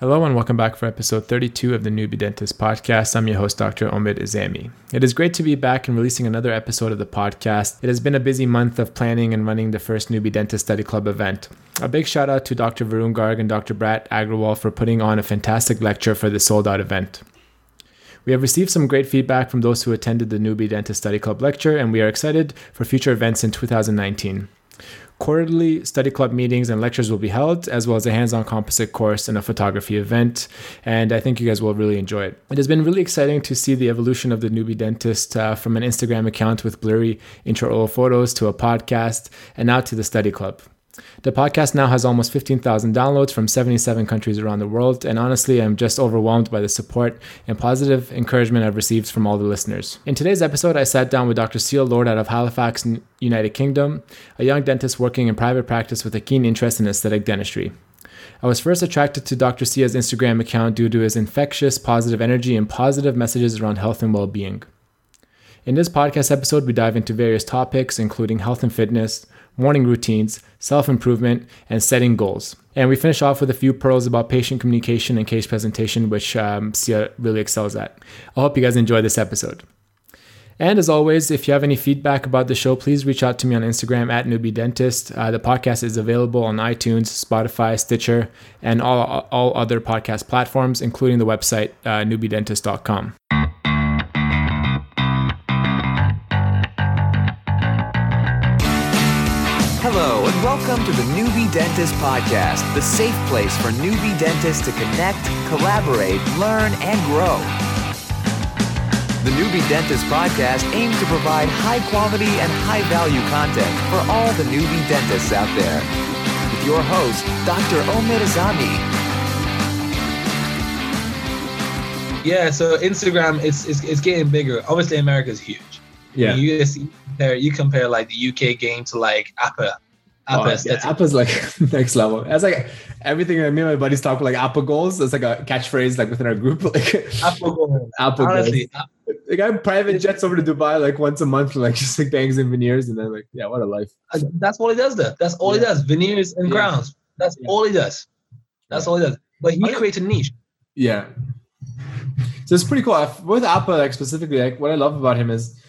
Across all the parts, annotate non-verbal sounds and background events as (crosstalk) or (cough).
Hello and welcome back for episode 32 of the Newbie Dentist podcast. I'm your host, Dr. Omid Azami. It is great to be back and releasing another episode of the podcast. It has been a busy month of planning and running the first Newbie Dentist Study Club event. A big shout out to Dr. Varun Garg and Dr. Brat Agrawal for putting on a fantastic lecture for the sold out event. We have received some great feedback from those who attended the Newbie Dentist Study Club lecture, and we are excited for future events in 2019. Quarterly study club meetings and lectures will be held, as well as a hands on composite course and a photography event. And I think you guys will really enjoy it. It has been really exciting to see the evolution of the newbie dentist uh, from an Instagram account with blurry intro photos to a podcast and now to the study club. The podcast now has almost 15,000 downloads from 77 countries around the world, and honestly, I'm just overwhelmed by the support and positive encouragement I've received from all the listeners. In today's episode, I sat down with Dr. Seal Lord out of Halifax, United Kingdom, a young dentist working in private practice with a keen interest in aesthetic dentistry. I was first attracted to Dr. Sia's Instagram account due to his infectious positive energy and positive messages around health and well being. In this podcast episode, we dive into various topics, including health and fitness, morning routines, self improvement, and setting goals. And we finish off with a few pearls about patient communication and case presentation, which um, Sia really excels at. I hope you guys enjoy this episode. And as always, if you have any feedback about the show, please reach out to me on Instagram at newbiedentist. Uh, the podcast is available on iTunes, Spotify, Stitcher, and all, all other podcast platforms, including the website uh, newbiedentist.com. welcome to the Newbie Dentist Podcast, the safe place for newbie dentists to connect, collaborate, learn, and grow. The Newbie Dentist Podcast aims to provide high quality and high value content for all the newbie dentists out there. With your host, Dr. Omid Azami. Yeah, so Instagram is is it's getting bigger. Obviously, America is huge. Yeah. You just compare you compare like the UK game to like Apa. Apa Oh, yeah. Apa's like (laughs) next level. That's like everything that me and my buddies talk like Apa goals. It's like a catchphrase, like within our group. (laughs) Like Apa goal. Apa Honestly, goals. The guy private jets over to Dubai like once a month, (laughs) like just like bangs and veneers, and then like, yeah, what a life. uh, that's all he does. There. That's all he does. Veneers and Yeah. crowns. That's Yeah. all he does. That's Yeah. all he does. But he creates a niche. Yeah. So it's pretty cool. I- With Apa, like specifically, like what I love about him is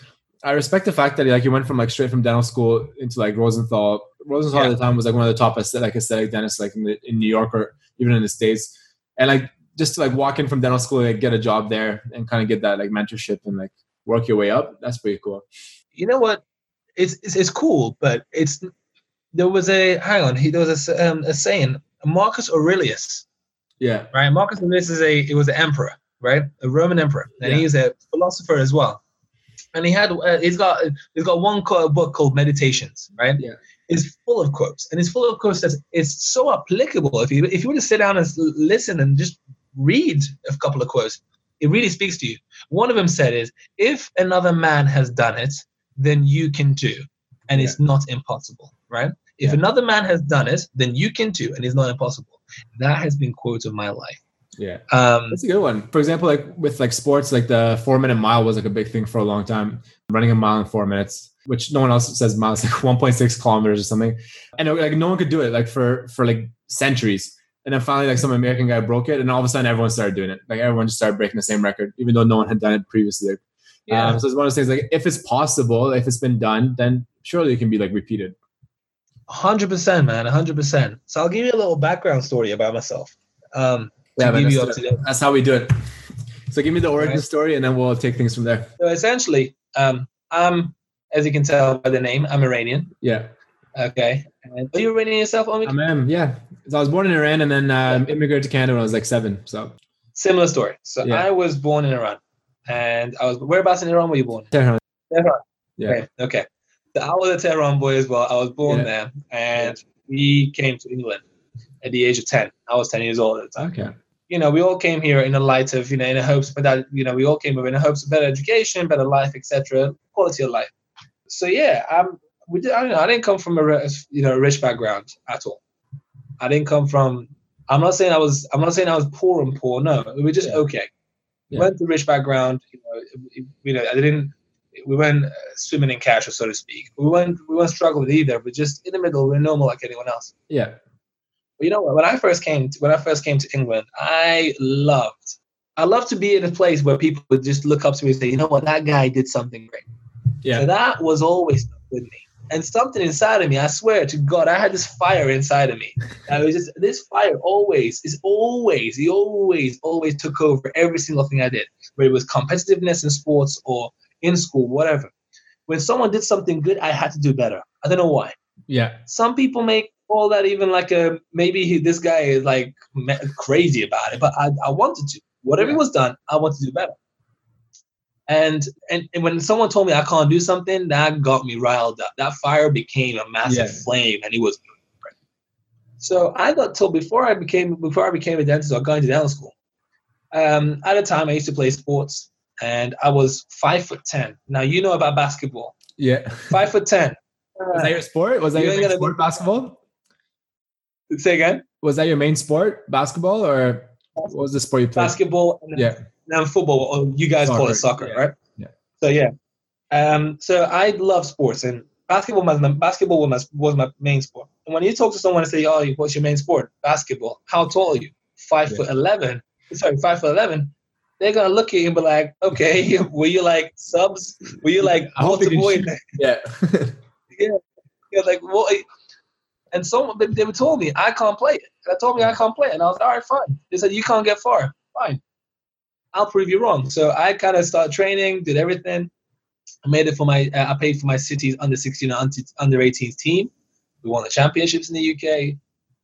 I respect the fact that he, like he went from like straight from dental school into like Rosenthal. Rosenthal Yeah. at the time was like one of the top aesthetic, like aesthetic dentists like in, the, in New York or even in the States. And like just to like walk in from dental school, like get a job there and kind of get that like mentorship and like work your way up. That's pretty cool. You know what? It's it's, it's cool, but it's there was a hang on. He there was a, um, a saying. Marcus Aurelius, Yeah. right? Marcus Aurelius is a it was an emperor, right? A Roman emperor, and Yeah. he's a philosopher as well. And he had uh, he's got he's got one co- book called Meditations, right? Yeah. It's full of quotes, and it's full of quotes that it's so applicable. If you if you were to sit down and listen and just read a couple of quotes, it really speaks to you. One of them said is, "If another man has done it, then you can do, and it's not impossible." Right? If Yeah. another man has done it, then you can too, and it's not impossible. That has been quote of my life. Yeah. Um, That's a good one. For example, like with like sports, like the four minute mile was like a big thing for a long time. Running a mile in four minutes, which no one else says miles, (laughs) like 1.6 kilometers or something. And like no one could do it like for for like centuries. And then finally, like some American guy broke it, and all of a sudden everyone started doing it. Like everyone just started breaking the same record, even though no one had done it previously. yeah. Um, so it's one of those things like if it's possible, if it's been done, then surely it can be like repeated. Hundred percent, man. hundred percent. So I'll give you a little background story about myself. Um, Yeah, man, that's, that's how we do it. So give me the origin Right. story, and then we'll take things from there. So essentially, um, I'm, as you can tell by the name, I'm Iranian. Yeah. Okay. And are you Iranian yourself, Omid? I am, yeah. So I was born in Iran and then uh, immigrated to Canada when I was like seven. So Similar story. So Yeah. I was born in Iran, and I was whereabouts in Iran were you born? Tehran. Tehran. Yeah. Okay. Okay. So I was a Tehran boy as well. I was born Yeah. there, and we came to England at the age of ten. I was ten years old at the time. Okay. you know, we all came here in the light of, you know, in the hopes that, you know, we all came here in the hopes of better education, better life, etc., quality of life. So yeah, um, we did, I don't know, I didn't come from a, you know, a rich background at all. I didn't come from. I'm not saying I was. I'm not saying I was poor and poor. No, we were just Yeah. okay. Yeah. Went to a rich background. You know, you know, I didn't. We weren't uh, swimming in cash, so to speak. We weren't. We weren't struggling either. We're just in the middle. We're normal like anyone else. Yeah. But you know what? When I first came, to, when I first came to England, I loved, I loved to be in a place where people would just look up to me and say, you know what, that guy did something great. Yeah. So that was always with me. And something inside of me, I swear to God, I had this fire inside of me. I was just this fire always is always, he always, always took over every single thing I did, whether it was competitiveness in sports or in school, whatever. When someone did something good, I had to do better. I don't know why. Yeah. Some people make all that even like a maybe he, this guy is like crazy about it, but I, I wanted to. Whatever Yeah. was done, I wanted to do better. And, and and when someone told me I can't do something, that got me riled up. That fire became a massive Yeah. flame, and it was. So I got told before I became before I became a dentist or going to dental school. Um, at the time, I used to play sports, and I was five foot ten. Now you know about basketball. Yeah. Five foot ten. Was that your sport? Was that You your main sport, be- basketball? Say again. Was that your main sport, basketball, or what was the sport you played? Basketball and Yeah. Then football, or you guys call it Soccer, soccer, yeah, right? yeah. So yeah, um, so I love sports, and basketball was my basketball was my, was my main sport. And when you talk to someone and say, "Oh, what's your main sport?" Basketball. How tall are you? Five Yeah. foot eleven. Sorry, five foot eleven. They're gonna look at you and be like, "Okay, (laughs) were you like subs? Were you like (laughs) I hope you can multiple?" shoot. Yeah. (laughs) You're like, what? And someone they, they told me I can't play it. And I told me I can't play it, and I was like, all right, fine. They said you can't get far. Fine, I'll prove you wrong. So I kind of started training, did everything. I made it for my. Uh, I paid for my city's under 16 and under, under 18s team. We won the championships in the UK.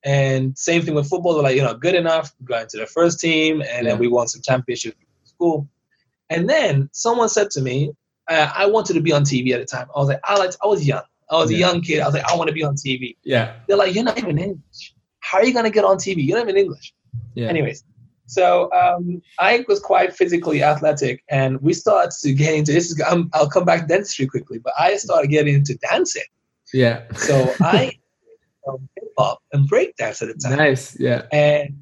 And same thing with football. They're like, you know, good enough, going to the first team, and Yeah. then we won some championships in school. And then someone said to me, uh, I wanted to be on TV at the time. I was like, I like, I was young. I was a young kid. I was like, I want to be on TV. Yeah. They're like, you're not even English. How are you gonna get on TV? You're not even English. Yeah. Anyways, so um, I was quite physically athletic, and we started to get into this. Is I'm, I'll come back to dentistry quickly, but I started getting into dancing. Yeah. So I (laughs) um, hip hop and break dance at the time. Nice. Yeah. And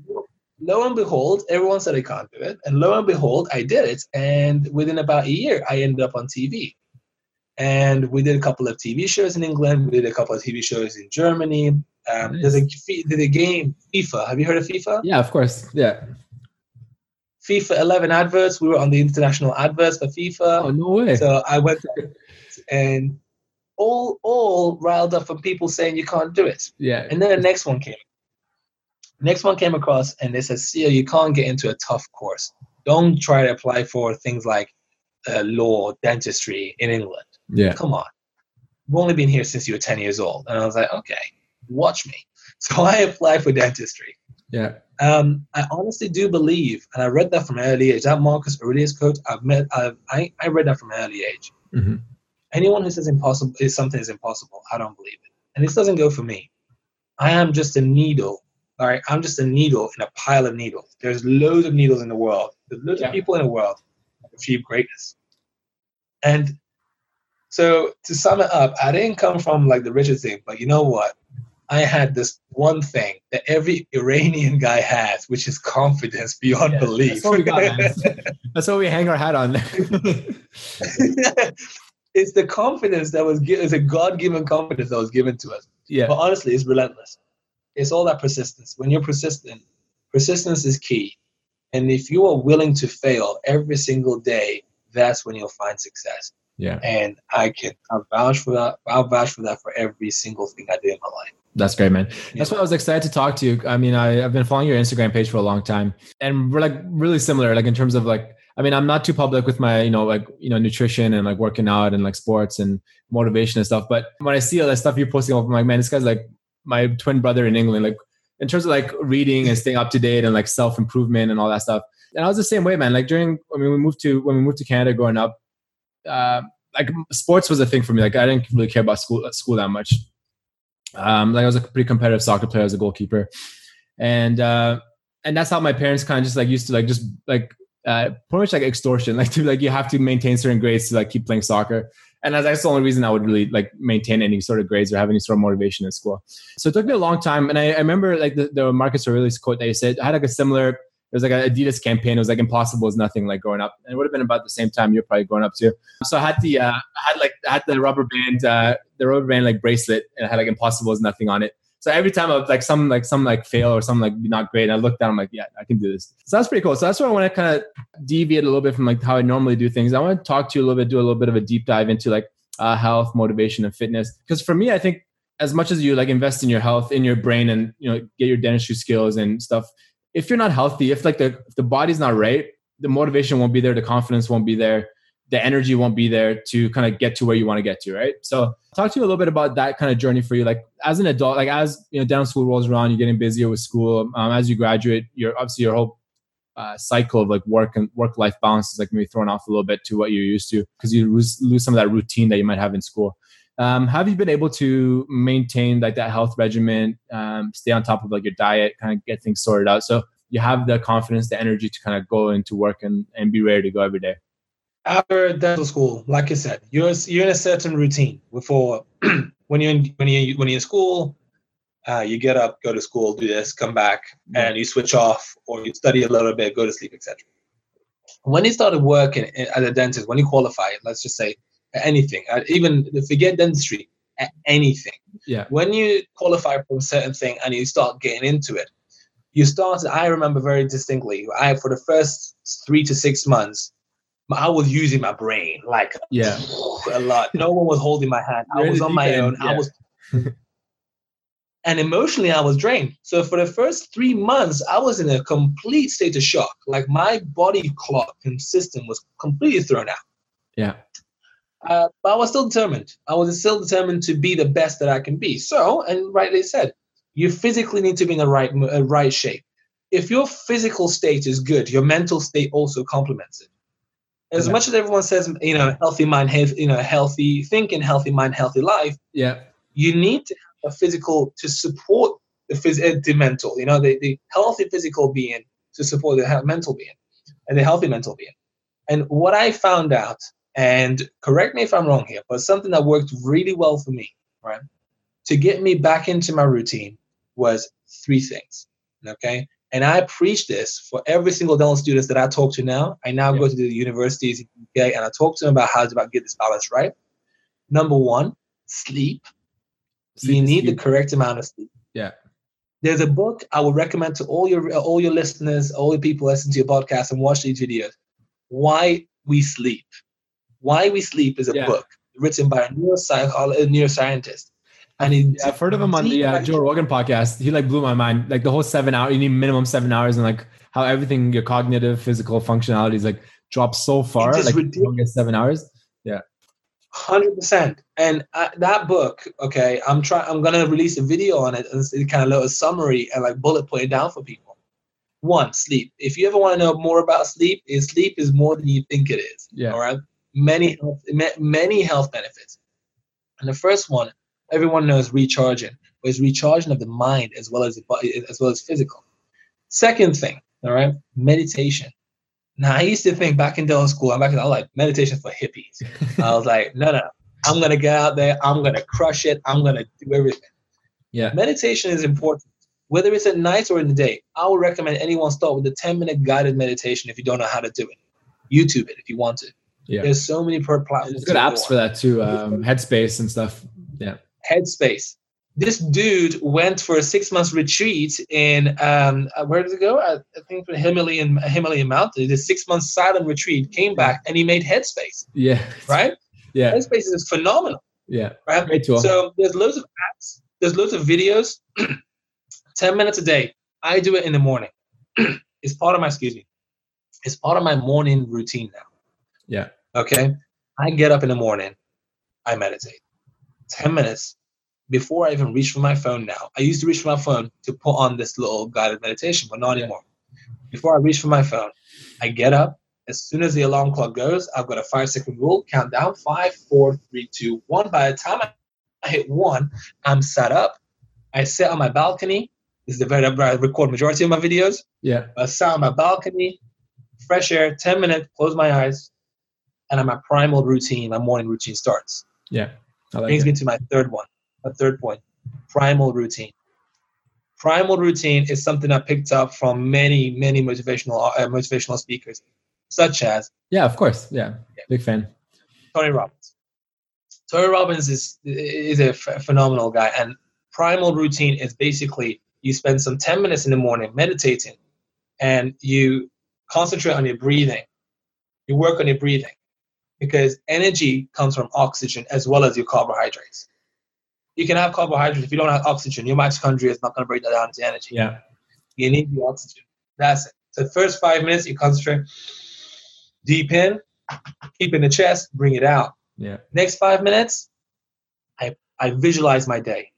lo and behold, everyone said I can't do it. And lo and behold, I did it. And within about a year, I ended up on TV. And we did a couple of TV shows in England. We did a couple of TV shows in Germany. Um, There's a there's a game FIFA. Have you heard of FIFA? Yeah. Of course. Yeah. FIFA 11 adverts. We were on the international adverts for FIFA. Oh no way. So I went and all all riled up from people saying you can't do it. yeah. And then the next one came. Next one came across and they said, Sia, you can't get into a tough course. Don't try to apply for things like uh, law, dentistry in England. Yeah. Come on. we've only been here since you were 10 years old. And I was like, okay, watch me. (laughs) So I applied for dentistry. Yeah. Um, I honestly do believe, and I read that from an early age. That Marcus Aurelius quote, I've met, I've, I, I read that from an early age. hmm Anyone who says impossible is something is impossible, I don't believe it. And this doesn't go for me. I am just a needle. All right, I'm just a needle in a pile of needles. There's loads of needles in the world. There's loads Yeah. of people in the world that achieve greatness. And so to sum it up, I didn't come from like the richest thing, but you know what? I had this one thing that every Iranian guy has, which is confidence beyond Yeah, belief. That's what we got. (laughs) That's what we hang our hat on. (laughs) it's the confidence that was given, it's a God given confidence that was given to us. yeah. But honestly, it's relentless. It's all that persistence. When you're persistent, persistence is key. And if you are willing to fail every single day, that's when you'll find success. Yeah. And I can I'll vouch for that. I'll vouch for that for every single thing I do in my life. That's great, man. That's Yeah. why I was excited to talk to you. I mean, I, I've been following your Instagram page for a long time, and we're like really similar, like in terms of like, I mean, I'm not too public with my, you know, like you know, nutrition and like working out and like sports and motivation and stuff. But when I see all that stuff you're posting, I'm like, man, this guy's like my twin brother in England. Like in terms of like reading and staying up to date and like self improvement and all that stuff. And I was the same way, man. Like during when we moved to when we moved to Canada growing up, uh, like sports was a thing for me. Like I didn't really care about school school that much. Um, like I was a pretty competitive soccer player as a goalkeeper, and uh, and that's how my parents kind of just like used to like just like uh, pretty much like extortion, (laughs) like to like you have to maintain certain grades to like keep playing soccer. And as that's the only reason I would really like maintain any sort of grades or have any sort of motivation in school. So it took me a long time, and I, I remember like the, the Marcus Aurelius quote that he said. I had like a similar. It was like an Adidas campaign. It was like impossible is nothing. Like growing up, and it would have been about the same time you're probably growing up too. So I had the uh, I had like I had the rubber band, uh, the rubber band like bracelet, and it had like impossible is nothing on it. So every time I was like some like some like fail or something like not great, and I look down, I'm like, yeah, I can do this. So that's pretty cool. So that's where I want to kind of deviate a little bit from like how I normally do things. I want to talk to you a little bit, do a little bit of a deep dive into like uh, health, motivation, and fitness. Because for me, I think as much as you like invest in your health, in your brain, and you know get your dentistry skills and stuff, if you're not healthy, if like the if the body's not right, the motivation won't be there, the confidence won't be there, the energy won't be there to kind of get to where you want to get to, right? So talk to you a little bit about that kind of journey for you. Like as an adult, like as you know, down school rolls around, you're getting busier with school. Um, as you graduate, you're obviously your whole uh, cycle of like work and work life balance is like maybe thrown off a little bit to what you're used to because you lose, lose some of that routine that you might have in school. Um, have you been able to maintain like that health regimen, um, stay on top of like your diet, kind of get things sorted out? So you have the confidence, the energy to kind of go into work and, and be ready to go every day. After dental school, like I said, you're you're in a certain routine before (clears throat) when you're in when you when you're in school, uh, you get up, go to school, do this, come back, and you switch off, or you study a little bit, go to sleep, etc. When you started working as a dentist, when you qualify, let's just say anything, uh, even forget dentistry, anything. Yeah. When you qualify for a certain thing and you start getting into it, you started. I remember very distinctly. I for the first three to six months, I was using my brain like yeah a lot. No one was holding my hand. I was on my own. Yeah. I was. (laughs) and emotionally I was drained. So for the first three months, I was in a complete state of shock. Like my body clock and system was completely thrown out. Yeah. Uh, but I was still determined. I was still determined to be the best that I can be. So, and rightly said, you physically need to be in the right uh, right shape. If your physical state is good, your mental state also complements it. As yeah. much as everyone says, you know, healthy mind, health, you know, healthy thinking, healthy mind, healthy life. Yeah. You need to have a physical to support the phys- uh, the mental. You know, the, the healthy physical being to support the mental being, and the healthy mental being. And what I found out, and correct me if I'm wrong here, but something that worked really well for me, right? to get me back into my routine was three things. Okay. And I preach this for every single dental students that I talk to now. I now yeah. go to the universities in the UK and I talk to them about how to about get this balance right. Number one, sleep. sleep you need sleep. the correct amount of sleep. Yeah. There's a book I would recommend to all your all your listeners, all the people listen to your podcast and watch these videos. Why we sleep. Why we sleep is a yeah. book written by a neuroscientist and he, I've heard of him on the uh, Joe Rogan podcast. He like blew my mind. Like the whole seven hour, you need minimum seven hours, and like how everything your cognitive, physical functionalities like drops so far. Like ridiculous. you don't get seven hours. Yeah, hundred percent. And uh, that book, okay, I'm trying. I'm gonna release a video on it and kind of little summary and like bullet point it down for people. One, sleep. If you ever want to know more about sleep, is sleep is more than you think it is. Yeah. All right. Many health, many health benefits. And the first one everyone knows recharging, but it's recharging of the mind as well as the body, as well as physical. Second thing, all right, meditation. Now I used to think back in dental school, I'm back in, I was like meditation for hippies. (laughs) I was like, no, no, I'm gonna get out there, I'm gonna crush it, I'm gonna do everything. Yeah. Meditation is important. Whether it's at night or in the day, I would recommend anyone start with a 10 minute guided meditation if you don't know how to do it. YouTube it if you want to. Yeah. There's so many per platforms. There's good apps for that too. Um, Headspace and stuff. Yeah. Headspace. This dude went for a six month retreat in um, uh, where did it go? I, I think the Himalayan Himalayan mountain. A six month silent retreat, came back, and he made Headspace. Yeah. Right. Yeah. Headspace is phenomenal. Yeah. Right. Great tool. So there's loads of apps. There's loads of videos. (clears throat) Ten minutes a day. I do it in the morning. (clears throat) it's part of my excuse me. It's part of my morning routine now. Yeah. Okay. I get up in the morning. I meditate. 10 minutes before I even reach for my phone now. I used to reach for my phone to put on this little guided meditation, but not anymore. Before I reach for my phone, I get up. As soon as the alarm clock goes, I've got a five second rule count down five, four, three, two, one. By the time I hit one, I'm set up. I sit on my balcony. This is the very where I record majority of my videos. Yeah. I sit on my balcony, fresh air, 10 minutes, close my eyes, and my primal routine, my morning routine starts. Yeah. Like brings it. me to my third one, a third point, primal routine. Primal routine is something I picked up from many, many motivational uh, motivational speakers, such as yeah, of course, yeah, yeah. big fan, Tony Robbins. Tony Robbins is is a f- phenomenal guy, and primal routine is basically you spend some 10 minutes in the morning meditating and you concentrate on your breathing. You work on your breathing because energy comes from oxygen as well as your carbohydrates. You can have carbohydrates if you don't have oxygen, your mitochondria is not going to break that down into energy. Yeah. You need the oxygen. That's it. So the first five minutes, you concentrate deep in, keep in the chest, bring it out. Yeah. Next five minutes, I, I visualize my day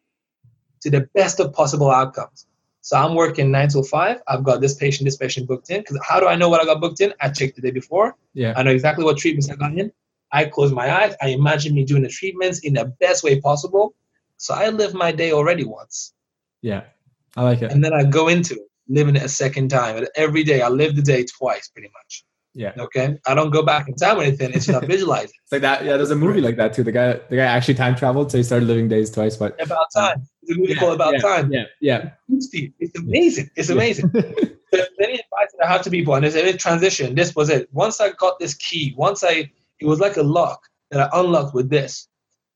to the best of possible outcomes. So I'm working nine till five. I've got this patient, this patient booked in. Because how do I know what I got booked in? I checked the day before. Yeah. I know exactly what treatments I got in. I close my eyes. I imagine me doing the treatments in the best way possible. So I live my day already once. Yeah. I like it. And then I go into it, living it a second time. And every day I live the day twice, pretty much. Yeah. Okay. I don't go back in time or anything. It's not visualizing. It's (laughs) like that. Yeah, there's a movie like that too. The guy, the guy actually time traveled, so he started living days twice. But About time. It's a movie yeah, called About yeah, Time. Yeah, yeah. Steve, It's amazing. It's amazing. (laughs) So many advice that I have to people, and there's a transition. This was it. Once I got this key, once I, it was like a lock that I unlocked with this.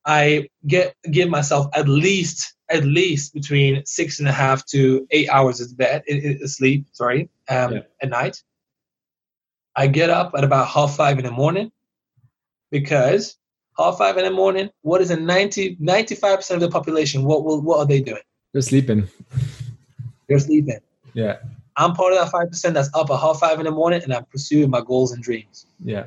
I get give myself at least at least between six and a half to eight hours of bed, i- i- sleep. Sorry, um, Yeah. at night. I get up at about half five in the morning because half five in the morning. What is a 90 95 percent of the population? What will what are they doing? They're sleeping. They're sleeping. Yeah, I'm part of that five percent that's up at half five in the morning, and I'm pursuing my goals and dreams. yeah.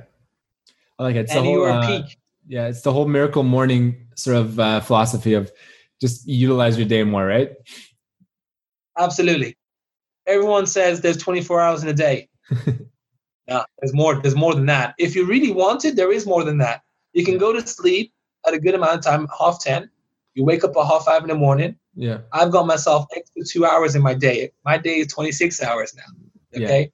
I like it. It's and the you whole, are uh, peak. yeah, it's the whole miracle morning sort of uh, philosophy of just utilize your day more, right? Absolutely. Everyone says there's 24 hours in a day. (laughs) no, there's more. There's more than that. If you really want it, there is more than that. You can go to sleep at a good amount of time, half ten. You wake up at half five in the morning. Yeah, I've got myself extra two hours in my day. My day is 26 hours now. Okay.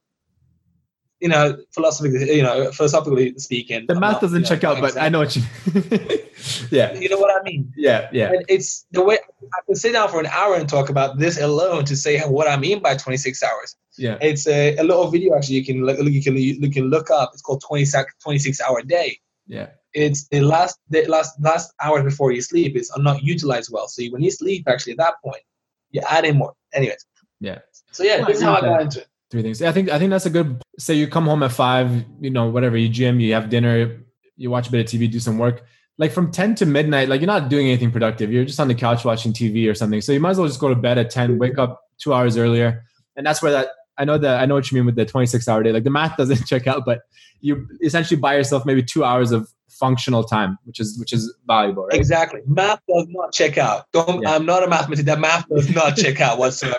You know, philosophically, you know, philosophically speaking, the I'm math not, doesn't you know, check out, but I know what you. (laughs) yeah, You know what I mean? yeah, yeah, And it's the way I can sit down for an hour and talk about this alone to say what I mean by 26 hours. Yeah, It's a, a little video actually you can look, you can you can look up. It's called 26 26 hour day. yeah, It's the last the last last hours before you sleep is not utilized well. So when you sleep, actually at that point, you add in more. Anyways, yeah. so yeah, Well, this is how I got into it. Three things. I think I think that's a good. Say you come home at five, you know, whatever you gym, you have dinner, you watch a bit of TV, do some work. Like from ten to midnight, like you're not doing anything productive. You're just on the couch watching TV or something. So you might as well just go to bed at ten, wake up two hours earlier, and that's where that. I know that I know what you mean with the 26 hour day. Like the math doesn't (laughs) check out, but you essentially buy yourself maybe two hours of functional time, which is which is valuable, right? Exactly. Math does not check out. Don't. Yeah. I'm not a mathematician. That math does not (laughs) check out whatsoever.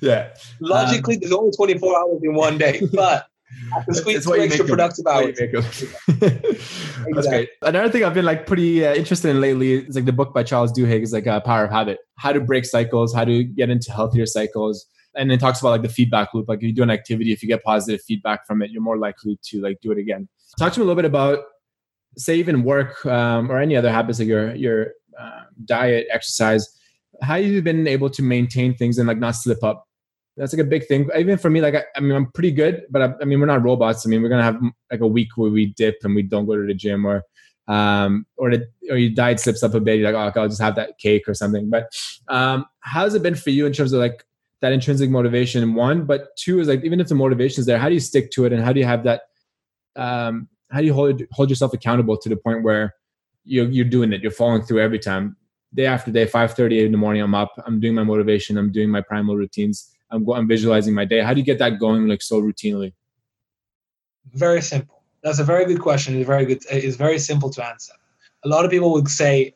Yeah. Logically, there's only 24 hours in one day, (laughs) but I can squeeze It's two what you extra make it. productive hours. of. That's great. Another thing I've been like pretty uh, interested in lately is like the book by Charles Duhigg is like uh, Power of Habit, how to break cycles, how to get into healthier cycles. And it talks about like the feedback loop. Like if you do an activity, if you get positive feedback from it, you're more likely to like do it again. Talk to me a little bit about, say, even work um, or any other habits like your your uh, diet, exercise. How have you've been able to maintain things and like not slip up. That's like a big thing. Even for me, like I, I mean, I'm pretty good, but I, I mean, we're not robots. I mean, we're gonna have like a week where we dip and we don't go to the gym, or um, or the, or your diet slips up a bit. You're like, oh, I'll just have that cake or something. But um, how's it been for you in terms of like that intrinsic motivation? One, but two is like even if the motivation is there, how do you stick to it, and how do you have that? Um, how do you hold hold yourself accountable to the point where you're you're doing it, you're following through every time, day after day, five thirty in the morning, I'm up, I'm doing my motivation, I'm doing my primal routines, I'm I'm visualizing my day. How do you get that going like so routinely? Very simple. That's a very good question. It's very good. It's very simple to answer. A lot of people would say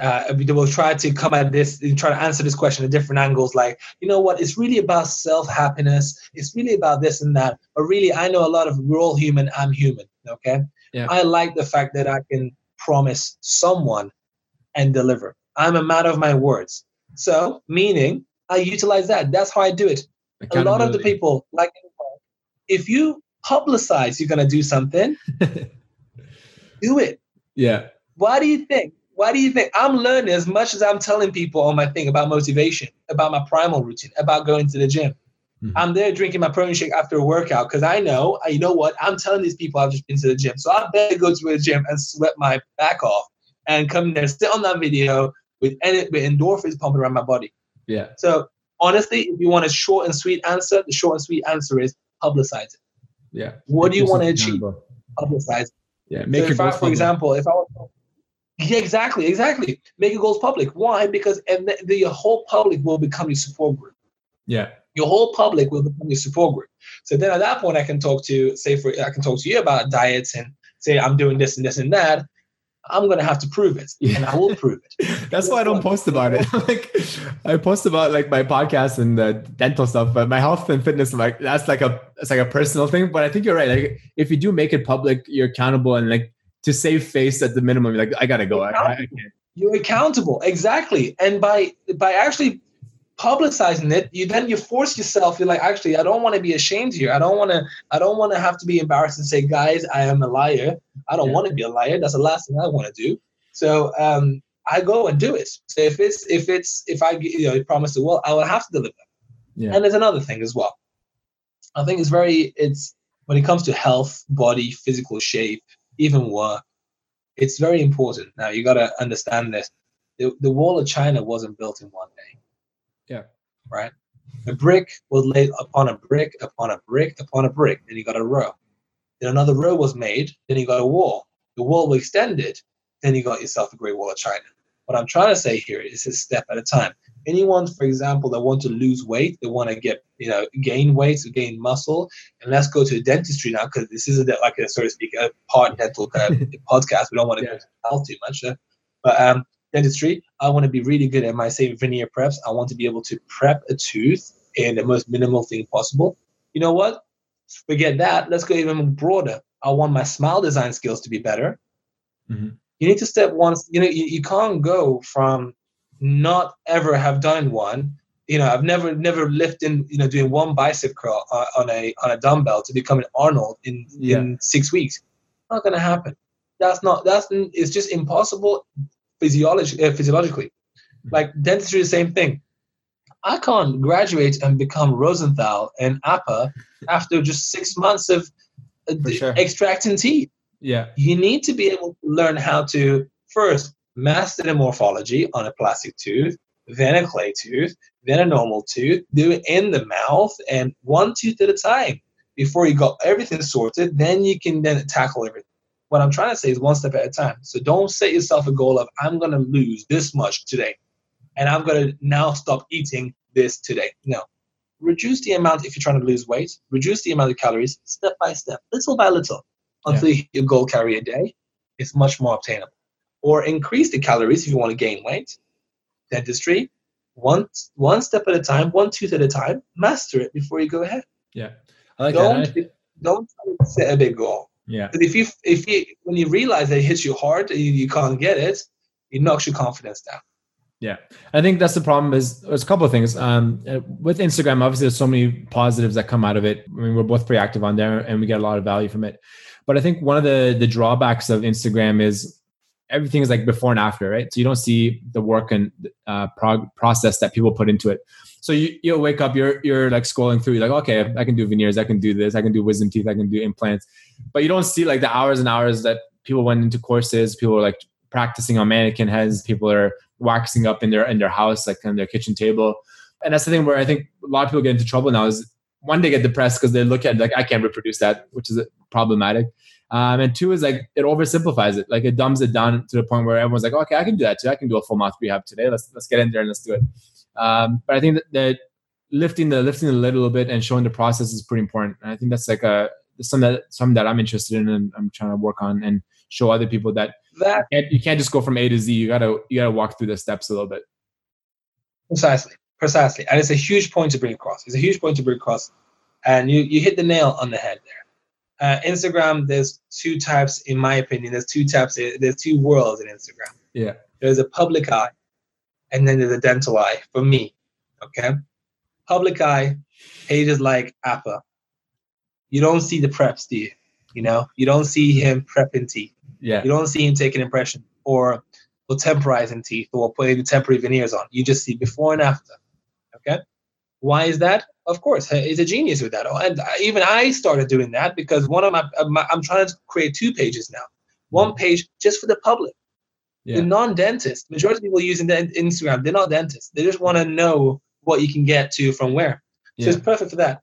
uh, they will try to come at this and try to answer this question at different angles. Like, you know what? It's really about self happiness. It's really about this and that. But really, I know a lot of we're all human. I'm human. Okay. Yeah. I like the fact that I can promise someone and deliver. I'm a man of my words. So, meaning, I utilize that. That's how I do it. A lot of the people, like, if you publicize you're going to do something, (laughs) do it. Yeah. Why do you think? Why do you think I'm learning as much as I'm telling people on my thing about motivation, about my primal routine, about going to the gym? Mhm. I'm there drinking my protein shake after a workout because I know, you know what? I'm telling these people I've just been to the gym. So I better go to the gym and sweat my back off and come there, sit on that video, with, with endorphins pumping around my body. Yeah. So honestly, if you want a short and sweet answer, the short and sweet answer is publicize it. Yeah. What do you want to achieve? Publicize. It. Yeah. Make so your if I, for example, if I was yeah, exactly, exactly. Make your goals public. Why? Because and the, the, your whole public will become your support group. Yeah. Your whole public will become your support group. So then at that point, I can talk to, say, for I can talk to you about diets and say I'm doing this and this and that. I'm gonna have to prove it, and I will prove it. (laughs) That's why I don't post about it. (laughs) like I post about like my podcast and the dental stuff, but my health and fitness, like that's like a it's like a personal thing. But I think you're right. Like if you do make it public, you're accountable and like to save face at the minimum. You're like I gotta go. I, I. You're accountable, exactly. And by by actually publicizing it, you then you force yourself. You're like, actually, I don't want to be ashamed here. I don't want to. I don't want to have to be embarrassed and say, guys, I am a liar. I don't Yeah. want to be a liar. That's the last thing I want to do. So um, I go and do it. So if it's if it's if I you know promise the world, I will have to deliver. Yeah. And there's another thing as well. I think it's very it's when it comes to health, body, physical shape, even work, it's very important. Now you got to understand this. The, the wall of China wasn't built in one day. Yeah. Right. A brick was laid upon a brick, upon a brick, upon a brick. Then you got a row. Then another row was made. Then you got a wall. The wall was extended. Then you got yourself a Great Wall of China. What I'm trying to say here is a step at a time. Anyone, for example, that want to lose weight, they want to get, you know, gain weight, to gain muscle, and let's go to dentistry now because this is a, like a so to speak a part dental uh, (laughs) podcast. We don't want to Yeah. go into health too much, uh, but um, dentistry. I want to be really good at my say veneer preps. I want to be able to prep a tooth in the most minimal thing possible. You know what? Forget that. Let's go even broader. I want my smile design skills to be better. Mhm. You need to step one. You know, you, you can't go from not ever have done one. You know, I've never never lifted. You know, doing one bicep curl on, on a on a dumbbell to become an Arnold in Yeah. in six weeks. Not gonna happen. That's not. That's it's just impossible physiology uh, physiologically. Like dentistry, the same thing. I can't graduate and become Rosenthal and Apa after just six months of uh, sure. extracting teeth. Yeah. You need to be able to learn how to first master the morphology on a plastic tooth, then a clay tooth, then a normal tooth, do it in the mouth, and one tooth at a time. Before you got everything sorted, then you can then tackle everything. What I'm trying to say is one step at a time. So don't set yourself a goal of I'm gonna lose this much today, and I'm gonna now stop eating this today. No. Reduce the amount if you're trying to lose weight, reduce the amount of calories step by step, little by little until hit your goal calorie a day, it's much more obtainable. Or increase the calories if you want to gain weight. Dentistry, one one step at a time, one tooth at a time. Master it before you go ahead. Yeah. I like don't that. don't to set a big goal. Yeah. Because if you if you when you realize that it hits you hard and you, you can't get it, it knocks your confidence down. Yeah, I think that's the problem. Is there's a couple of things um, with Instagram. Obviously, there's so many positives that come out of it. I mean, we're both pretty active on there, and we get a lot of value from it. But I think one of the the drawbacks of Instagram is everything is like before and after, right? So you don't see the work and uh, prog- process that people put into it. So you you'll wake up, you're you're like scrolling through, you're like, okay, I can do veneers, I can do this, I can do wisdom teeth, I can do implants, but you don't see like the hours and hours that people went into courses. People are like practicing on mannequin heads. People are waxing up in their in their house, like on their kitchen table. And that's the thing where I think a lot of people get into trouble now is one they get depressed because they look at like I can't reproduce that, which is problematic. Um, and two is like it oversimplifies it, like it dumbs it down to the point where everyone's like, okay, I can do that too. I can do a full mouth rehab today. Let's let's get in there and let's do it. Um, but I think that, that lifting the lifting the lid a little bit and showing the process is pretty important. And I think that's like a something that something that I'm interested in and I'm trying to work on and show other people that That you can't, you can't just go from A to Z. You gotta you gotta walk through the steps a little bit. precisely, precisely, and it's a huge point to bring across. It's a huge point to bring across, and you you hit the nail on the head there. Uh, Instagram, there's two types, in my opinion. There's two types. There's two worlds in Instagram. Yeah. There's a public eye, and then there's a dental eye. For me, okay, public eye pages like Apa. You don't see the preps, do you? You know, you don't see him prepping teeth. Yeah. You don't see him taking impression or or temporizing teeth or putting the temporary veneers on. You just see before and after. Okay. Why is that? Of course, he's a genius with that. And even I started doing that because one of my, uh, my I'm trying to create two pages now. One page just for the public. The non-dentists, majority of people using the Instagram, they're not dentists. They just want to know what you can get to from where. So Yeah. it's perfect for that.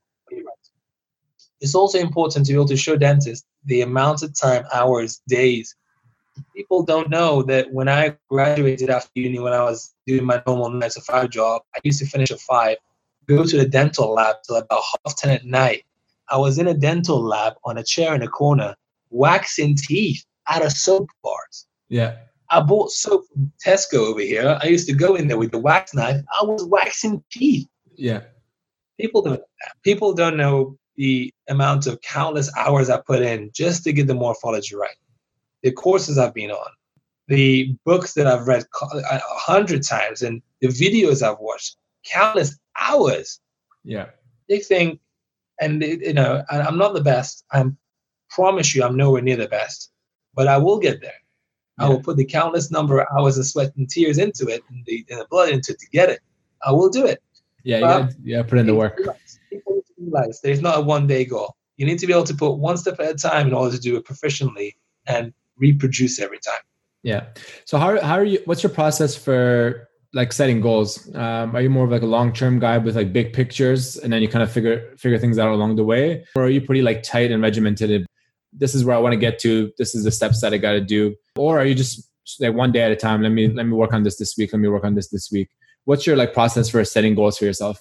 It's also important to be able to show dentists the amount of time, hours, days. People don't know that when I graduated after uni, when I was doing my normal nine to five job, I used to finish at five, go to the dental lab till about half ten at night. I was in a dental lab on a chair in a corner, waxing teeth out of soap bars. Yeah. I bought soap from Tesco over here. I used to go in there with the wax knife. I was waxing teeth. Yeah. People don't. People don't know the amount of countless hours I put in just to get the morphology right. The courses I've been on, the books that I've read uh, a hundred times, and the videos I've watched, countless hours. Yeah. They think, and it- you know, I- I'm not the best. I promise you, I'm nowhere near the best, but I will get there. I will put the countless number of hours of sweat and tears into it, and the, and the blood into it to get it. I will do it. Yeah. You gotta, yeah. Put in the work. People need to realize there's not a one day goal. You need to be able to put one step at a time in order to do it proficiently and reproduce every time. Yeah. So how how are you? What's your process for like setting goals? Um, are you more of like a long term guy with like big pictures, and then you kind of figure figure things out along the way, or are you pretty like tight and regimented? This is where I want to get to. This is the steps that I got to do, or are you just like one day at a time? Let me let me work on this this week. Let me work on this this week. What's your like process for setting goals for yourself?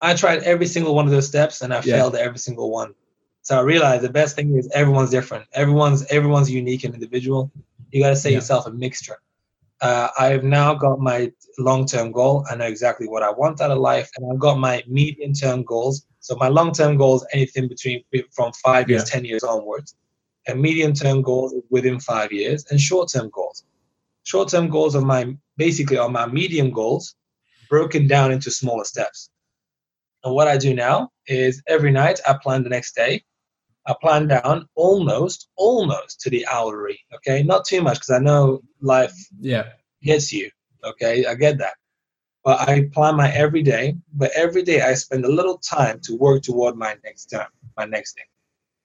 I tried every single one of those steps and I Yeah. failed every single one. So I realized the best thing is everyone's different. Everyone's everyone's unique and individual. You got to set Yeah. yourself a mixture. Uh, I've now got my long-term goal. I know exactly what I want out of life, and I've got my medium-term goals. So my long-term goals anything between from five years, ten years onwards, and medium-term goals within five years, and short-term goals. Short-term goals are my basically are my medium goals, broken down into smaller steps. And what I do now is every night I plan the next day. I plan down almost, almost to the hourly. Okay, not too much because I know life Yeah. hits you. Okay, I get that. But I plan my every day. But every day I spend a little time to work toward my next term, my next thing.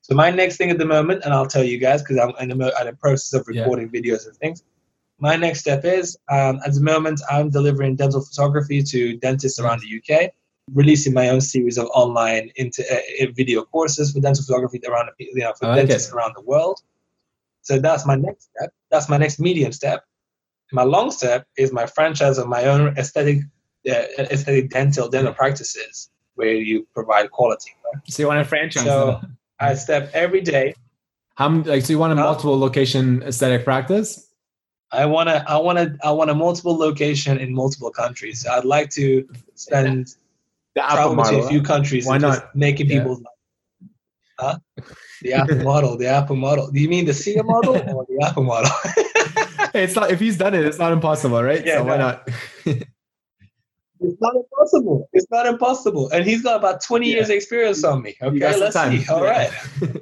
So my next thing at the moment, and I'll tell you guys because I'm in the, mo- in the process of Yeah. recording videos and things. My next step is um, at the moment I'm delivering dental photography to dentists around the UK, releasing my own series of online into uh, uh, video courses for dental photography around the, you know for it. dentists around the world. So that's my next step. That's my next medium step. My long step is my franchise of my own aesthetic, uh, aesthetic dental dental practices where you provide quality. So you want a franchise? So-? I step every day. How like so you want a Huh? multiple location aesthetic practice? I wanna, I wanna, I want a multiple location in multiple countries. So I'd like to spend The Apa travel to a few countries. Why and not? making Yeah. people's huh? The (laughs) Apa model, the Apa model. Do you mean the SIA model or the Apa model? Hey, (laughs) it's not if he's done it, it's not impossible, right? Yeah, so why not? (laughs) It's not impossible. It's not impossible. And he's got about 20 Yeah. years experience on me. Okay, let's see. All Yeah. right.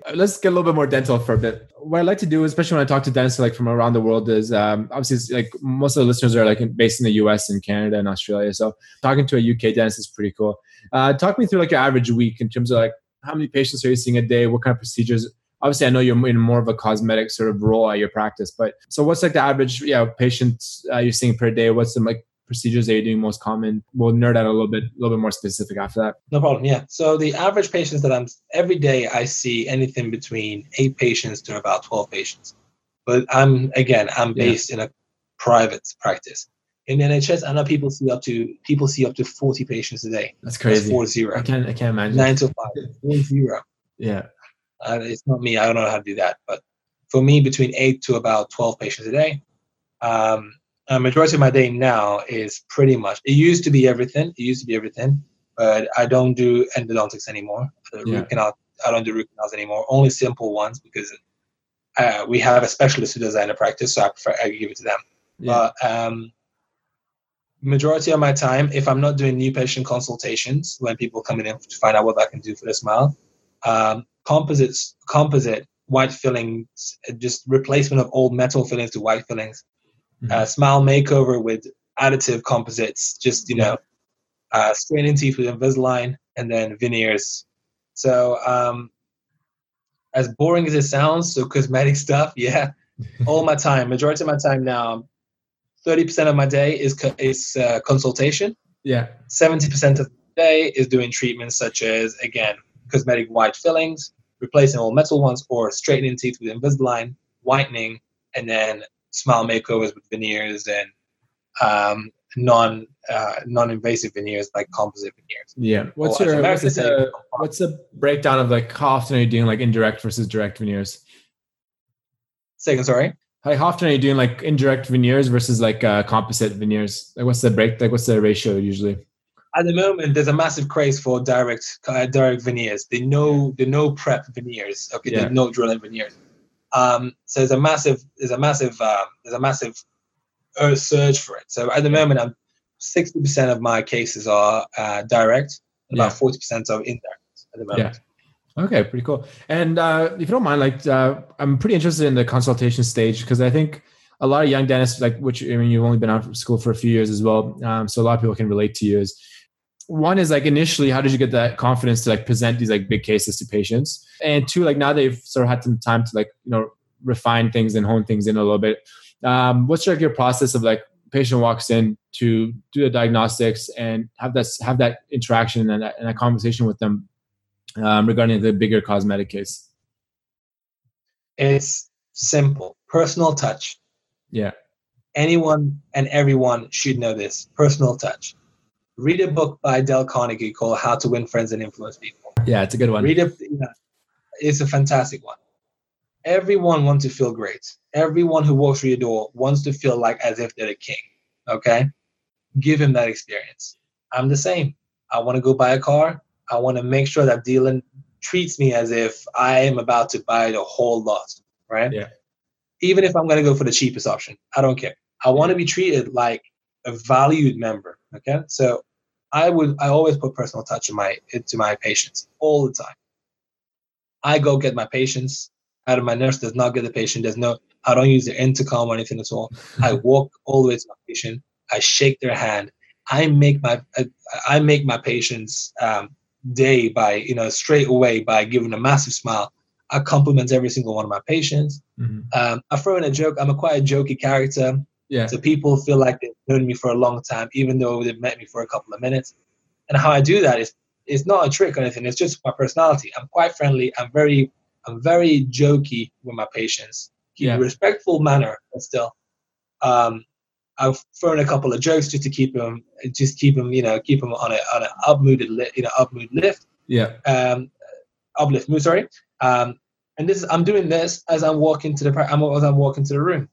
(laughs) Let's get a little bit more dental for a bit. What I like to do, especially when I talk to dentists like from around the world, is um, obviously like most of the listeners are like based in the U.S. and Canada and Australia. So talking to a UK dentist is pretty cool. Uh, talk me through like your average week in terms of like how many patients are you seeing a day? What kind of procedures? Obviously, I know you're in more of a cosmetic sort of role at your practice, but so what's like the average, yeah, patients uh, you're seeing per day? What's the like procedures that you're doing most common? We'll nerd out a little bit, a little bit more specific after that. No problem. Yeah. So the average patients that I'm every day, I see anything between eight patients to about 12 patients. But I'm, again, I'm Yeah. based in a private practice. In the NHS, I know people see up to people see up to 40 patients a day. That's That's crazy. four I zero. can't, I can't imagine. Nine to five. Four zero. Yeah. Uh, it's not me. I don't know how to do that. But for me, between eight to about 12 patients a day. Um, a majority of my day now is pretty much, it used to be everything. It used to be everything. But I don't do endodontics anymore. Yeah. root canal, I don't do root canals anymore. Only simple ones because uh, we have a specialist who does that in the practice. So I prefer I give it to them. Yeah. But um, majority of my time, if I'm not doing new patient consultations, when people coming in to find out what I can do for their smile, um, composites, composite white fillings, uh, just replacement of old metal fillings to white fillings, Mhm. uh, smile makeover with additive composites, just you know, uh, straightening teeth with Invisalign, and then veneers. So, um, as boring as it sounds, so cosmetic stuff, (laughs) yeah. all my time, majority of my time now, 30% of my day is co- is uh, consultation. Yeah. 70% of the day is doing treatments such as again cosmetic white fillings, replacing all metal ones, or straightening teeth with Invisalign, whitening, and then smile makeovers with veneers and um, non uh, non-invasive veneers like composite veneers. Yeah. What's Or your what's, the, what's the breakdown of like how often are you doing like indirect versus direct veneers? Second, sorry. Like how often are you doing like indirect veneers versus like uh, composite veneers? Like what's the break? Like what's the ratio usually? At the moment, there's a massive craze for direct uh, direct veneers. The no the no prep veneers. Okay, Yeah. the no drilling veneers. Um, so there's a massive there's a massive uh, there's a massive surge for it. So at the moment, I'm 60% of my cases are uh, direct, and about 40% are indirect at the moment. Yeah. Okay, pretty cool. And uh, if you don't mind, like uh, I'm pretty interested in the consultation stage because I think a lot of young dentists, like which I mean, you've only been out of school for a few years as well, um, so a lot of people can relate to you. Is one is like initially, how did you get that confidence to like present these like big cases to patients? And two, like now they've sort of had some time to like you know refine things and hone things in a little bit. Um, what's sort of your process of like patient walks in to do the diagnostics and have that have that interaction and that, and that conversation with them um, regarding the bigger cosmetic case. It's simple, personal touch. Yeah. Anyone and everyone should know this. Personal touch. Read a book by Dale Carnegie called How to Win Friends and Influence People. Yeah, it's a good one. Read it. You know, it's a fantastic one. Everyone wants to feel great. Everyone who walks through your door wants to feel like as if they're the king. Okay, give him that experience. I'm the same. I want to go buy a car. I want to make sure that dealer treats me as if I am about to buy the whole lot. Right. Yeah. Even if I'm going to go for the cheapest option, I don't care. I want to be treated like a valued member. Okay. So I would I always put personal touch in my into my patients all the time. I go get my patients out of my nurse does not get the patient. There's no I don't use the intercom or anything at all. (laughs) I walk all the way to my patient. I shake their hand. I make my I, I make my patients um, day by you know straight away by giving a massive smile. I compliment every single one of my patients. Mhm. Um, I throw in a joke. I'm a quite a jokey character. Yeah. So people feel like they've known me for a long time, even though they've met me for a couple of minutes. And how I do that is it's not a trick or anything. It's just my personality. I'm quite friendly. I'm very I'm very jokey with my patients. Keep Yeah. a respectful manner, but still. Um, I've thrown a couple of jokes just to keep them, just keep them, you know, keep them on a on an upmooded, li- you know, upmood lift Yeah. um, uplift mood, sorry. Um, and this is, I'm doing this as I'm walking to the I'm, as I'm walking to the room.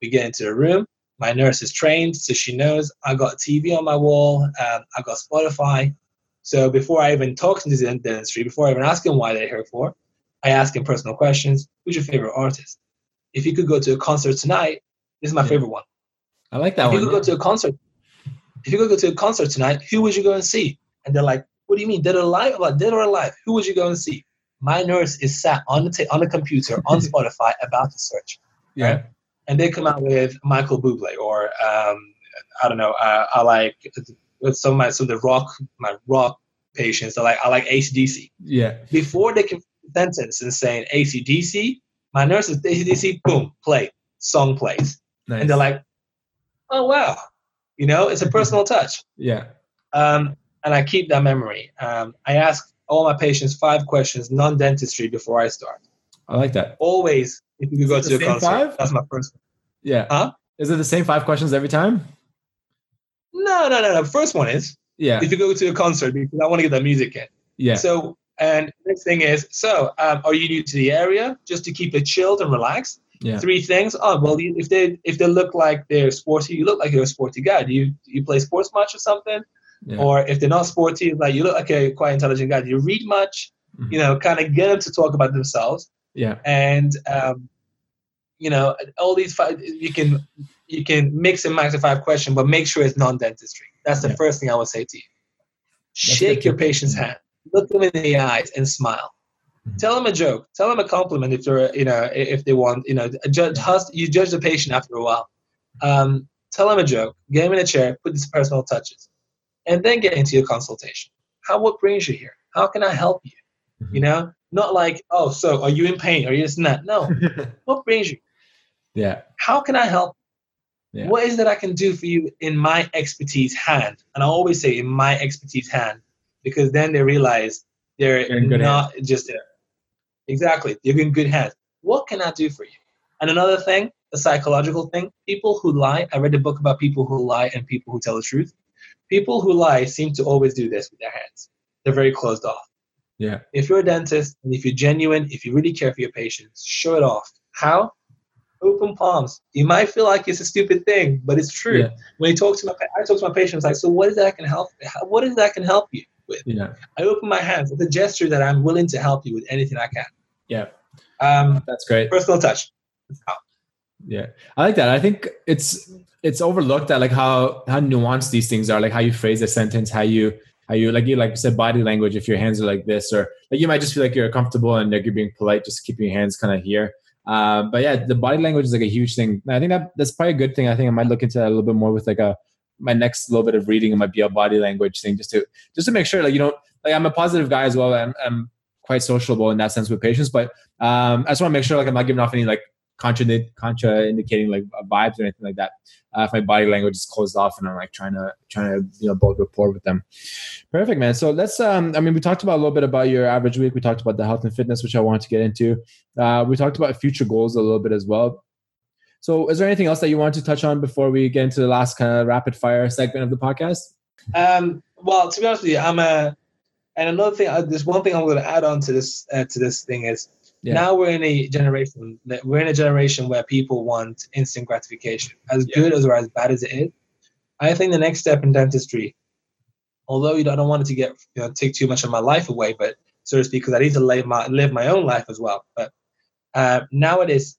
We get into the room. My nurse is trained, so she knows I got a TV on my wall. Um, I got Spotify. So before I even talk to the dentistry, before I even ask them why they're here for, I ask them personal questions. Who's your favorite artist? If you could go to a concert tonight, this is my Yeah. favorite one. I like that if you one. could go to a concert, if you could go to a concert tonight, who would you go and see? And they're like, "What do you mean, dead or alive? Like, dead or alive? Who would you go and see?" My nurse is sat on the ta- on the computer on (laughs) Spotify about to search, yeah. right? And they come out with Michael Bublé or um, I don't know. Uh, I like with some of my some of the rock my rock patients. I like I like ACDC. Yeah. Before they can sentence and saying ACDC, my nurse is ACDC. Boom, play song plays, Nice. and they're like, "Oh wow," you know, it's a personal (laughs) touch. yeah. Um, and I keep that memory. Um, I ask all my patients five questions, non-dentistry, before I start. I like that. Always, you could go to a concert, five? that's my first. One. Yeah. Huh? Is it the same five questions every time? No, no, no, no. First one is Yeah. if you go to a concert because I want to get that music in. Yeah. So, and next thing is, so um, are you new to the area? Just to keep it chilled and relaxed. Yeah. Three things. Oh well, you, if they if they look like they're sporty, you look like you're a sporty guy. Do you do you play sports much or something? Yeah. Or if they're not sporty, like you look like a quite intelligent guy. Do you read much? Mhm. You know, kind of get them to talk about themselves. Yeah. and um, you know all these five you can you can mix and match the five question but make sure it's non-dentistry. That's the Yeah. first thing i would say to you. That's shake your patient's hand. Look them in the eyes and smile. Mhm. tell them a joke. Tell them a compliment if they're you know if they want you know judge you judge the patient after a while. Um, tell them a joke. Get them in a chair. Put these personal touches. And then get into your consultation. How what brings you here? How can i help you? You know not like oh so are you in pain are you this and that no (laughs) what brings you yeah. how can I help? Yeah. What is that I can do for you in my expertise hand? And I always say in my expertise hand, because then they realize they're not hands. just there. Exactly. You're in good hands. What can I do for you? And another thing, a psychological thing, people who lie, I read a book about people who lie and people who tell the truth. People who lie seem to always do this with their hands. They're very closed off. Yeah. If you're a dentist and if you're genuine, if you really care for your patients, show it off. How? Open palms. You might feel like it's a stupid thing, but it's true. Yeah. When you talk to my, I talk to my patients like, so what is that I can help? What is that I can help you with? Yeah. I open my hands. It's a gesture that I'm willing to help you with anything I can. Yeah. Um, That's great. Personal touch. Yeah, I like that. I think it's it's overlooked at like how how nuanced these things are, like how you phrase a sentence, how you how you like you like you said body language. If your hands are like this, or like you might just feel like you're comfortable and like you're being polite, just keeping your hands kind of here. Uh, but yeah, the body language is like a huge thing. I think that that's probably a good thing. I think I might look into that a little bit more with like a my next little bit of reading. It might be a body language thing, just to just to make sure like you don't like I'm a positive guy as well. I'm, I'm quite sociable in that sense with patients, but um, I just want to make sure like I'm not giving off any like contra contra indicating like vibes or anything like that. Uh, if my body language is closed off and I'm like trying to trying to you know build rapport with them. Perfect, man. So let's um I mean we talked about a little bit about your average week. We talked about the health and fitness, which I wanted to get into. Uh, we talked about future goals a little bit as well. So is there anything else that you want to touch on before we get into the last kind of rapid fire segment of the podcast? Um, well, to be honest with you, I'm a and another thing. Uh, there's one thing I'm going to add on to this uh, to this thing is yeah. Now we're in a generation that we're in a generation where people want instant gratification, as yeah. good as or as bad as it is. I think the next step in dentistry, although you know, I don't want it to get you know take too much of my life away, but so to speak, because I need to live my live my own life as well. But uh, nowadays,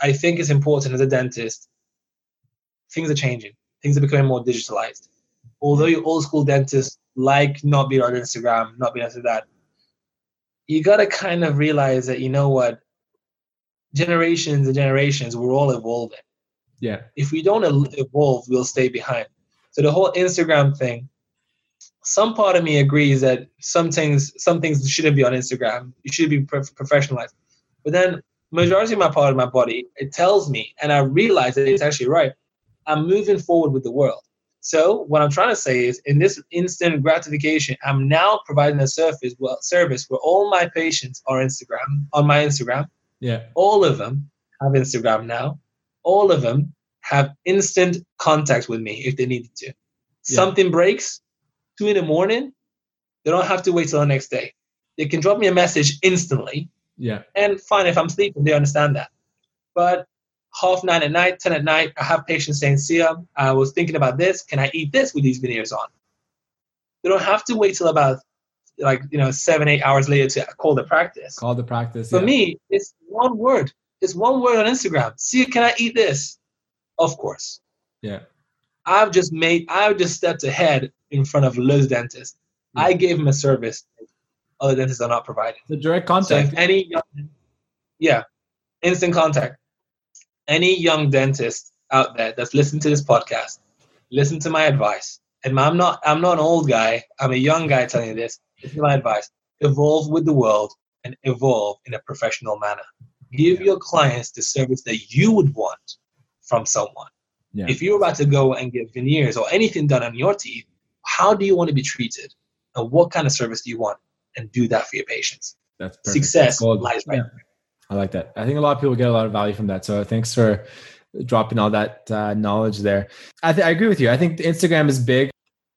I think it's important as a dentist. Things are changing. Things are becoming more digitalized. Although your old school dentists like not being on Instagram, not being into that, you got to kind of realize that you know what? Generations and generations we're all evolving. Yeah. If we don't evolve we'll stay behind. So the whole instagram thing some part of me agrees that some things some things shouldn't be on instagram. You should be professionalized. But then majority of my part of my body it tells me and i realize that it's actually right i'm moving forward with the world so what I'm trying to say is, in this instant gratification, I'm now providing a service, well, service where all my patients are Instagram on my Instagram. Yeah. All of them have Instagram now. All of them have instant contact with me if they needed to. Yeah. Something breaks, two in the morning, they don't have to wait till the next day. They can drop me a message instantly. Yeah. And fine if I'm sleeping, they understand that. But half nine at night, 10 at night, I have patients saying, Sia, I was thinking about this. Can I eat this with these veneers on? You don't have to wait till about like, you know, seven, eight hours later to call the practice. Call the practice. For yeah. me, it's one word. It's one word on Instagram. Sia, can I eat this? Of course. Yeah. I've just made, I've just stepped ahead in front of Liz dentist. Yeah. I gave him a service other dentists are not providing. The direct contact. So any, yeah, instant contact any young dentist out there that's listening to this podcast, listen to my advice. And I'm not I'm not an old guy. I'm a young guy telling you this. This is my advice. Evolve with the world and evolve in a professional manner. Give yeah. your clients the service that you would want from someone. Yeah. If you're about to go and get veneers or anything done on your teeth, how do you want to be treated? And what kind of service do you want? And do that for your patients. That's perfect. Success That's lies right yeah. I like that. I think a lot of people get a lot of value from that. So thanks for dropping all that uh, knowledge there. I, th- I agree with you. I think Instagram is big.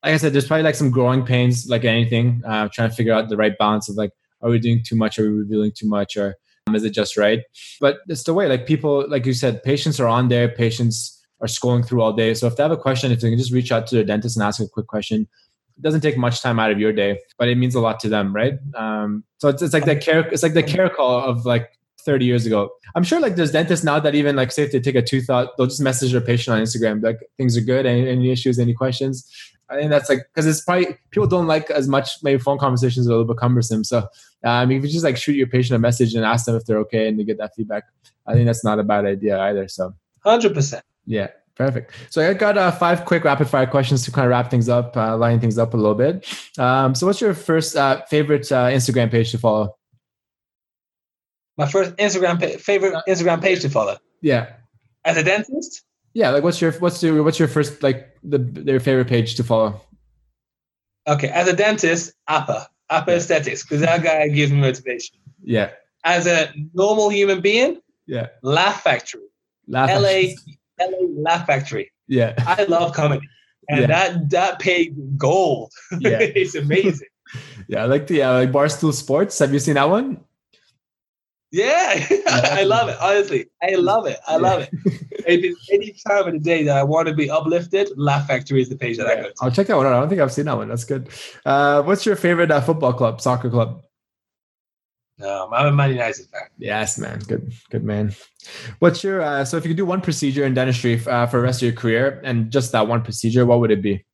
Like I said, there's probably like some growing pains, like anything, uh, trying to figure out the right balance of like, are we doing too much? Are we revealing too much? Or um, is it just right? But it's the way, like people, like you said, patients are on there. Patients are scrolling through all day. So if they have a question, if they can just reach out to their dentist and ask a quick question, it doesn't take much time out of your day, but it means a lot to them, right? Um, so it's, it's like the care, it's like the care call of like 30 years ago. I'm sure like there's dentists now that even like say if they take a tooth out, they'll just message their patient on Instagram, like things are good, any, any issues, any questions. I think that's like because it's probably people don't like as much maybe phone conversations are a little bit cumbersome. So um, if you just like shoot your patient a message and ask them if they're okay and they get that feedback, I think that's not a bad idea either. So hundred percent. Yeah. Perfect. So I got uh, five quick rapid fire questions to kind of wrap things up, uh, line things up a little bit. Um, so, what's your first uh, favorite uh, Instagram page to follow? My first Instagram pa- favorite Instagram page to follow. Yeah. As a dentist. Yeah, like what's your what's your what's your first like the their favorite page to follow? Okay, as a dentist, Apa, Apa Aesthetics, because that guy gives me motivation. Yeah, As a normal human being, yeah. Laugh Factory, Laugh LA, LA Laugh Factory. Yeah, I love comedy, and Yeah. that that paid gold. Yeah. (laughs) it's amazing. (laughs) yeah. I like the uh, like Barstool Sports. Have you seen that one? Yeah, (laughs) I love it. Honestly, I love it. I love it. If (laughs) it's any time of the day that I want to be uplifted, Laugh Factory is the page that I go to. I'll check that one out. I don't think I've seen that one. That's good. Uh, what's your favorite uh, football club, soccer club? Um, I'm a Man United fan. Yes, man. Good, good man. What's your uh, so if you could do one procedure in dentistry uh, for the rest of your career and just that one procedure, what would it be?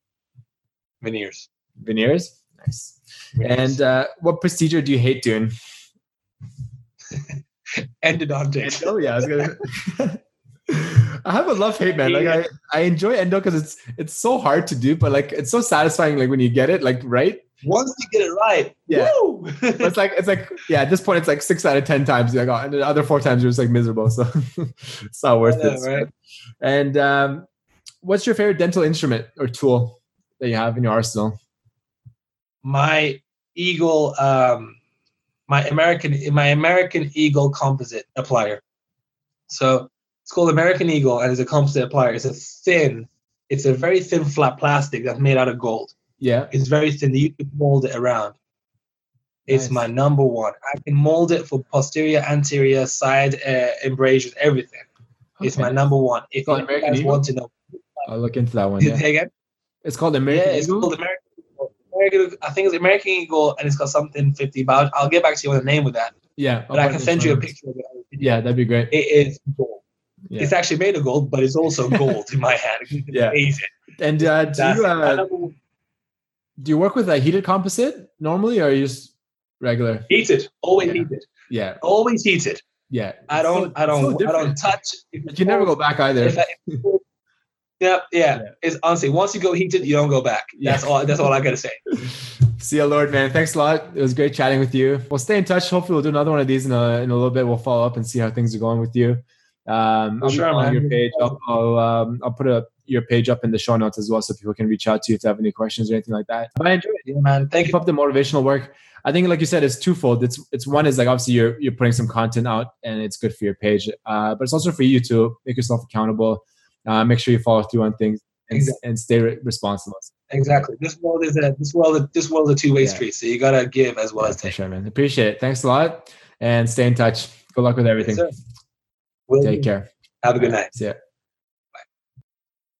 Veneers. Veneers. Nice. And uh, what procedure do you hate doing? Endodontics. Oh yeah, I was gonna. (laughs) I have a love hate man. Like I, I enjoy endo because it's it's so hard to do, but like it's so satisfying. Like when you get it, like right. Once you get it right, Yeah. woo! But it's like it's like yeah. At this point, it's like six out of ten times. You're like, oh, and the other four times you're just like miserable. So (laughs) it's not worth know, it. right? And um, what's your favorite dental instrument or tool that you have in your arsenal? my Eagle, um, my American, my American Eagle composite applier. So it's called American Eagle, and it's a composite applier. It's a thin, it's a very thin flat plastic that's made out of gold. Yeah. It's very thin. You can mold it around. It's Nice. my number one. I can mold it for posterior, anterior, side uh, embrasures, everything. It's my number one. If you guys Eagle? want to know, I'll look into that one. Yeah. again. It's called American yeah, it's called American Eagle. American, I think it's American Eagle, and it's got something fifty. But I'll, I'll get back to you on the name with that. yeah. But I can send you a picture of it. Yeah, that'd be great. It is gold. Yeah. It's actually made of gold, but it's also (laughs) gold in my hand. It's Yeah. amazing. And uh, do That's you uh, do you work with a heated composite normally, or are you just regular? heated, always Yeah. heated, Yeah. always heated. Yeah. I don't, so- I don't, so I don't touch. You never go back either. If I- yeah, yeah, Yeah. It's honestly, once you go heated, you don't go back. That's Yeah. all. That's all I gotta say. (laughs) See you, Lord, man. Thanks a lot. It was great chatting with you. We'll stay in touch. Hopefully, we'll do another one of these in a, in a little bit. We'll follow up and see how things are going with you. Um, I'll be Sure, following man. your page. I'll I'll, um, I'll put a, your page up in the show notes as well, so people can reach out to you if they have any questions or anything like that. But I enjoy it. Yeah, man. Thank Keep you. up the motivational work. I think, like you said, it's twofold. It's it's one is like obviously you're you're putting some content out and it's good for your page, uh, but it's also for you to make yourself accountable. Uh, make sure you follow through on things and, Exactly. and stay re- responsible. Exactly. This world is a this world this world is a two way Yeah. street. So you gotta give as well Yeah, as take. sure, man. Appreciate it. Thanks a lot, and stay in touch. Good luck with everything. Yes, Take care. Have a good night. See ya.